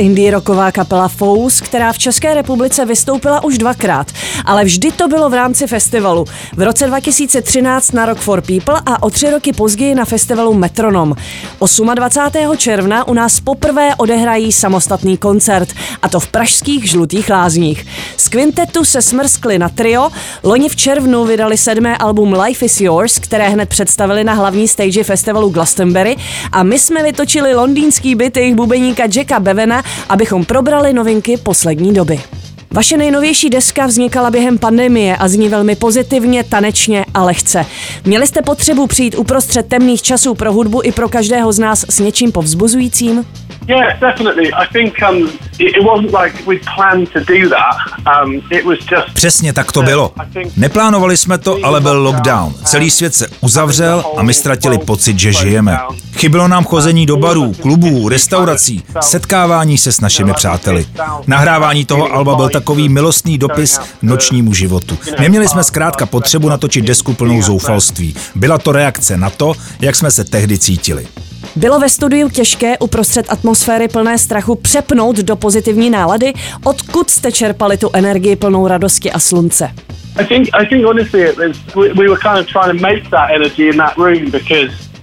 Indie rocková kapela Fous, která v České republice vystoupila už dvakrát, ale vždy to bylo v rámci festivalu. V roce 2013 na Rock for People a o tři roky později na festivalu Metronom. 28. června u nás poprvé odehrají samostatný koncert, a to v pražských žlutých lázních. Z kvintetu se smrskli na trio, loni v červnu vydali sedmé album Life is Yours, které hned představili na hlavní stage festivalu Glastonbury a my jsme vytočili londýnský byt jejich bubeníka Jacka Bevena, abychom probrali novinky poslední doby. Vaše nejnovější deska vznikala během pandemie a zní velmi pozitivně, tanečně a lehce. Měli jste potřebu přijít uprostřed temných časů pro hudbu i pro každého z nás s něčím povzbuzujícím? Yeah, definitely. I think um, it, wasn't like we planned to do that. Um, it was just. Přesně tak to bylo. Neplánovali jsme to, ale byl lockdown. Celý svět se uzavřel a my ztratili pocit, že žijeme. Chybilo nám chození do barů, klubů, restaurací, setkávání se s našimi přáteli. Nahrávání toho alba byl takový milostný dopis nočnímu životu. Neměli jsme zkrátka potřebu natočit desku plnou zoufalství. Byla to reakce na to, jak jsme se tehdy cítili. Bylo ve studiu těžké uprostřed atmosféry plné strachu přepnout do pozitivní nálady? Odkud jste čerpali tu energii plnou radosti a slunce?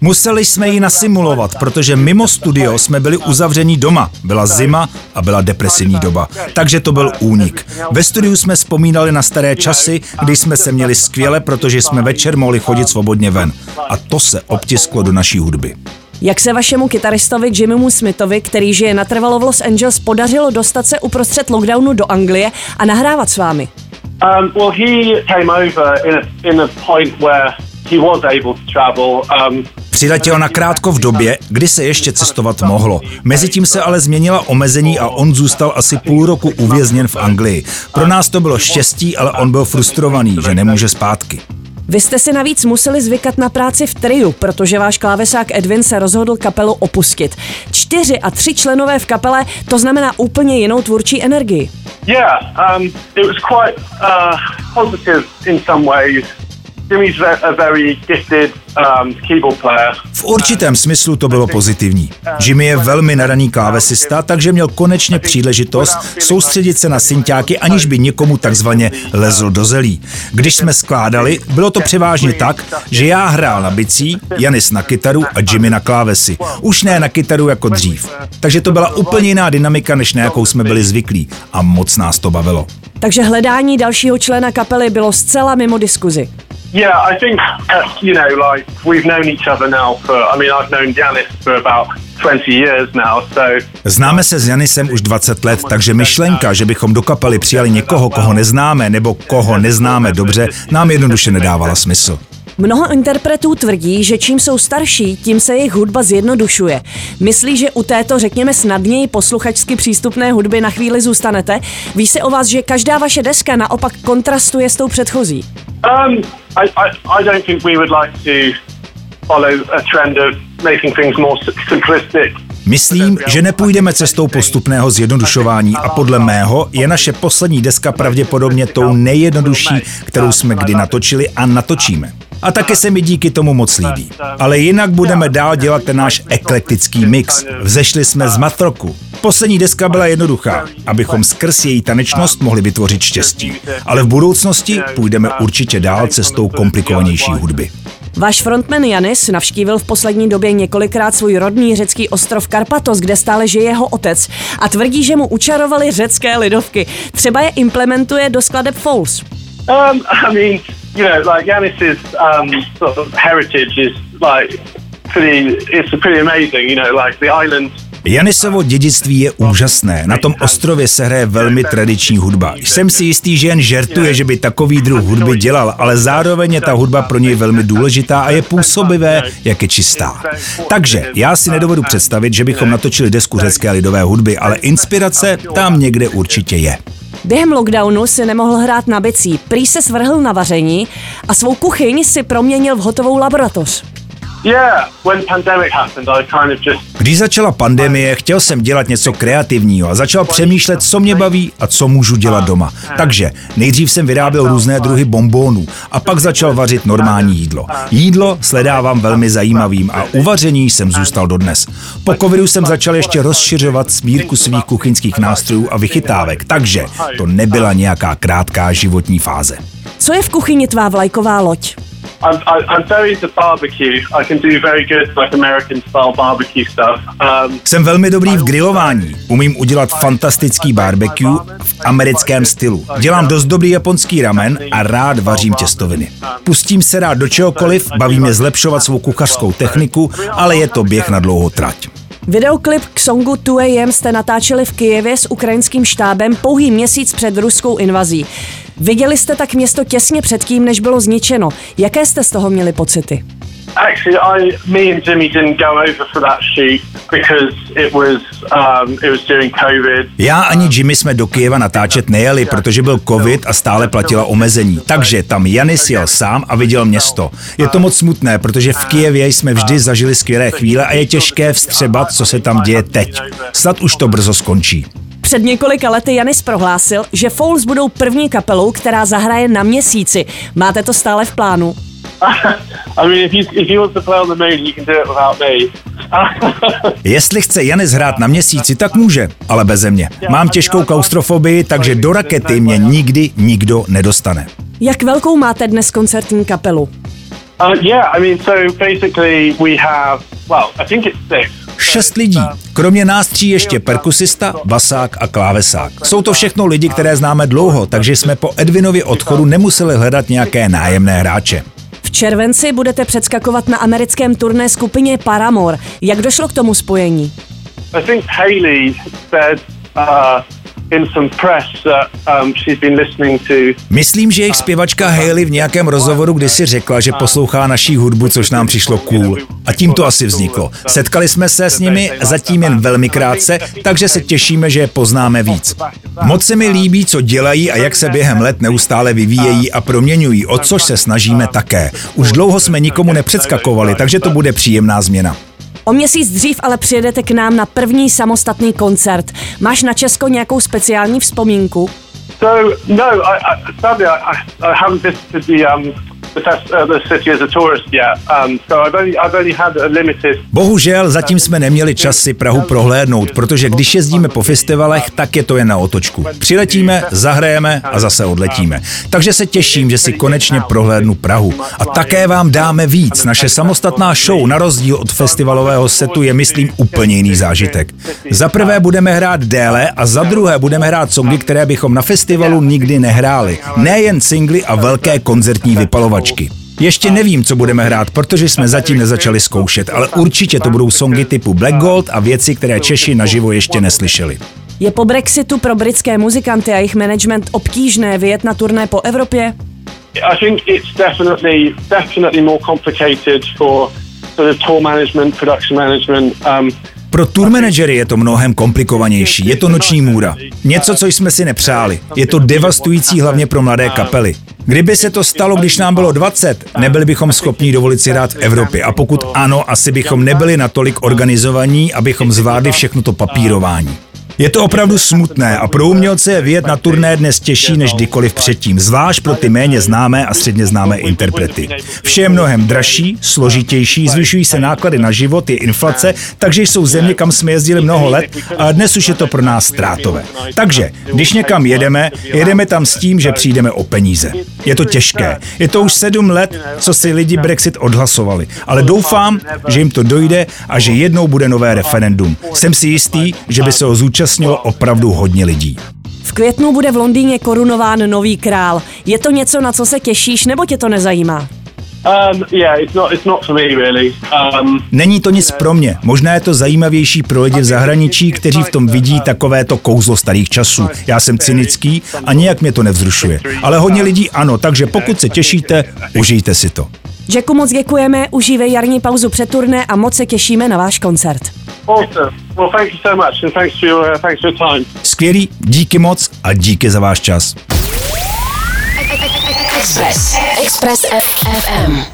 Museli jsme ji nasimulovat, protože mimo studio jsme byli uzavření doma. Byla zima a byla depresivní doba. Takže to byl únik. Ve studiu jsme vzpomínali na staré časy, kdy jsme se měli skvěle, protože jsme večer mohli chodit svobodně ven. A to se obtisklo do naší hudby. Jak se vašemu kytaristovi Jimmymu Smithovi, který žije natrvalo v Los Angeles, podařilo dostat se uprostřed lockdownu do Anglie a nahrávat s vámi? Um, well, he came over in a, in a point where he was able to travel. Um, Přiletěl na krátko v době, kdy se ještě cestovat mohlo. Mezitím se ale změnila omezení a on zůstal asi půl roku uvězněn v Anglii. Pro nás to bylo štěstí, ale on byl frustrovaný, že nemůže zpátky. Vy jste si navíc museli zvykat na práci v triu, protože váš klávesák Edwin se rozhodl kapelu opustit. Čtyři a tři členové v kapele, to znamená úplně jinou tvůrčí energii. Yeah, um, it was quite uh, positive in some ways. Jimmy's a very gifted. V určitém smyslu to bylo pozitivní. Jimmy je velmi nadaný klávesista, takže měl konečně příležitost soustředit se na synťáky, aniž by někomu takzvaně lezl do zelí. Když jsme skládali, bylo to převážně tak, že já hrál na bicí, Janis na kytaru a Jimmy na klávesy. Už ne na kytaru jako dřív. Takže to byla úplně jiná dynamika, než na jakou jsme byli zvyklí. A moc nás to bavilo. Takže hledání dalšího člena kapely bylo zcela mimo diskuzi. Yeah, I think uh, you know, like we've known each other now for. I mean, I've known Janis for about 20 years now, so. Známe se s Janisem už 20 let, takže myšlenka, že bychom do kapely přijali někoho, koho neznáme, nebo koho neznáme dobře, nám jednoduše nedávala smysl. Mnoho interpretů tvrdí, že čím jsou starší, tím se jejich hudba zjednodušuje. Myslí, že u této, řekněme, snadněji posluchačsky přístupné hudby na chvíli zůstanete? Ví se o vás, že každá vaše deska naopak kontrastuje s tou předchozí? Um, I, I, I don't think we would like to follow a trend of making things more simplistic. Myslím, že nepůjdeme cestou postupného zjednodušování a podle mého je naše poslední deska pravděpodobně tou nejjednodušší, kterou jsme kdy natočili a natočíme. A také se mi díky tomu moc líbí. Ale jinak budeme dál dělat ten náš eklektický mix. Vzešli jsme z matroku. Poslední deska byla jednoduchá, abychom skrz její tanečnost mohli vytvořit štěstí. Ale v budoucnosti půjdeme určitě dál cestou komplikovanější hudby. Váš frontman Janis navštívil v poslední době několikrát svůj rodný řecký ostrov Karpatos, kde stále žije jeho otec a tvrdí, že mu učarovali řecké lidovky. Třeba je implementuje do skladeb Fouls. Um, I mean, you know, like Yanis's um, sort of heritage is like pretty, it's pretty amazing, you know, like the island Janisovo dědictví je úžasné. Na tom ostrově se hraje velmi tradiční hudba. Jsem si jistý, že jen žertuje, že by takový druh hudby dělal, ale zároveň je ta hudba pro něj velmi důležitá a je působivé, jak je čistá. Takže já si nedovedu představit, že bychom natočili desku řecké lidové hudby, ale inspirace tam někde určitě je. Během lockdownu si nemohl hrát na bicí, prý se svrhl na vaření a svou kuchyň si proměnil v hotovou laboratoř. Když začala pandemie, chtěl jsem dělat něco kreativního a začal přemýšlet, co mě baví a co můžu dělat doma. Takže nejdřív jsem vyráběl různé druhy bombónů a pak začal vařit normální jídlo. Jídlo sledávám velmi zajímavým a uvaření jsem zůstal dodnes. Po covidu jsem začal ještě rozšiřovat smírku svých kuchyňských nástrojů a vychytávek, takže to nebyla nějaká krátká životní fáze. Co je v kuchyni tvá vlajková loď? I'm, I'm very into barbecue. I can do very good like American style barbecue stuff. Um, Jsem velmi dobrý v grilování. Umím udělat fantastický barbecue v americkém stylu. Dělám dost dobrý japonský ramen a rád vařím těstoviny. Pustím se rád do čehokoliv, baví mě zlepšovat svou kuchařskou techniku, ale je to běh na dlouhou trať. Videoklip k songu 2AM jste natáčeli v Kijevě s ukrajinským štábem pouhý měsíc před ruskou invazí. Viděli jste tak město těsně předtím, než bylo zničeno. Jaké jste z toho měli pocity? Actually, I, me and Jimmy didn't go over for that shoot because it was um, it was during COVID. Já ani Jimmy jsme do Kyjeva natáčet nejeli, protože byl covid a stále platila omezení. Takže tam Janis jel sám a viděl město. Je to moc smutné, protože v Kijevě jsme vždy zažili skvělé chvíle a je těžké vstřebat, co se tam děje teď. Snad už to brzo skončí. Před několika lety Janis prohlásil, že Fouls budou první kapelou, která zahraje na měsíci. Máte to stále v plánu? I mean, if you if you want to play on the moon, you can do it without me. Jestli chce Janis hrát na měsíci, tak může, ale beze mě. Mám těžkou klaustrofobii, takže do rakety mě nikdy nikdo nedostane. Jak velkou máte dnes koncertní kapelu? Uh, yeah, I mean, so basically we have, well, I think it's six. Šest lidí. Kromě nás tří ještě perkusista, basák a klávesák. Jsou to všechno lidi, které známe dlouho, takže jsme po Edvinově odchodu nemuseli hledat nějaké nájemné hráče. V červenci budete předskakovat na americkém turné skupině Paramore. Jak došlo k tomu spojení? I think Haley said uh, um, Myslím, že jejich zpěvačka Hailey v nějakém rozhovoru kdysi řekla, že poslouchá naší hudbu, což nám přišlo cool. A tím to asi vzniklo. Setkali jsme se s nimi zatím jen velmi krátce, takže se těšíme, že je poznáme víc. Moc se mi líbí, co dělají a jak se během let neustále vyvíjejí a proměňují, o což se snažíme také. Už dlouho jsme nikomu nepředskakovali, takže to bude příjemná změna. O měsíc dřív ale přijedete k nám na první samostatný koncert. Máš na Česko nějakou speciální vzpomínku? So no, I, I, sadly I, I haven't visited the um, Bohužel zatím jsme neměli čas si Prahu prohlédnout, protože když jezdíme po festivalech, tak je to jen na otočku. Přiletíme, zahrajeme a zase odletíme. Takže se těším, že si konečně prohlédnu Prahu. A také vám dáme víc. Naše samostatná show, na rozdíl od festivalového setu, je, myslím, úplně jiný zážitek. Za prvé budeme hrát déle a za druhé budeme hrát songy, které bychom na festivalu nikdy nehráli. Nejen singly a velké koncertní vypalovačky. Ještě nevím, co budeme hrát, protože jsme zatím nezačali zkoušet, ale určitě to budou songy typu Black Gold a věci, které Češi naživo ještě neslyšeli. Je po Brexitu pro britské muzikanty a jejich management obtížné vyjet na turné po Evropě? I think it's definitely definitely more complicated for sort of tour management, production management. Um, Pro tour managery je to mnohem komplikovanější. Je to noční můra. Něco, co jsme si nepřáli. Je to devastující hlavně pro mladé kapely. Kdyby se to stalo, když nám bylo 20, nebyli bychom schopni dovolit si hrát v Evropě. A pokud ano, asi bychom nebyli natolik organizovaní, abychom zvládli všechno to papírování. Je to opravdu smutné a pro umělce je vyjet na turné dnes těžší než kdykoliv předtím, zvlášť pro ty méně známé a středně známé interprety. Vše je mnohem dražší, složitější, zvyšují se náklady na život, je inflace, takže jsou země, kam jsme jezdili mnoho let a dnes už je to pro nás ztrátové. Takže, když někam jedeme, jedeme tam s tím, že přijdeme o peníze. Je to těžké. Je to už sedm let, co si lidi Brexit odhlasovali, ale doufám, že jim to dojde a že jednou bude nové referendum. Jsem si jistý, že by se ho zúčastnilo opravdu hodně lidí. V květnu bude v Londýně korunován nový král. Je to něco, na co se těšíš, nebo tě to nezajímá? um, yeah, it's not it's not for me really. Um, Není to nic pro mě. Možná je to zajímavější pro lidi v zahraničí, kteří v tom vidí takovéto kouzlo starých časů. Já jsem cynický a nijak mě to nevzrušuje. Ale hodně lidí ano, takže pokud se těšíte, užijte si to. Jacku, moc děkujeme, užívej jarní pauzu před turné a moc se těšíme na váš koncert. Awesome. Well, thank you so much, and thanks for your uh, thanks for your time. Skvělý, díky moc a díky za váš čas. Express. Express FM.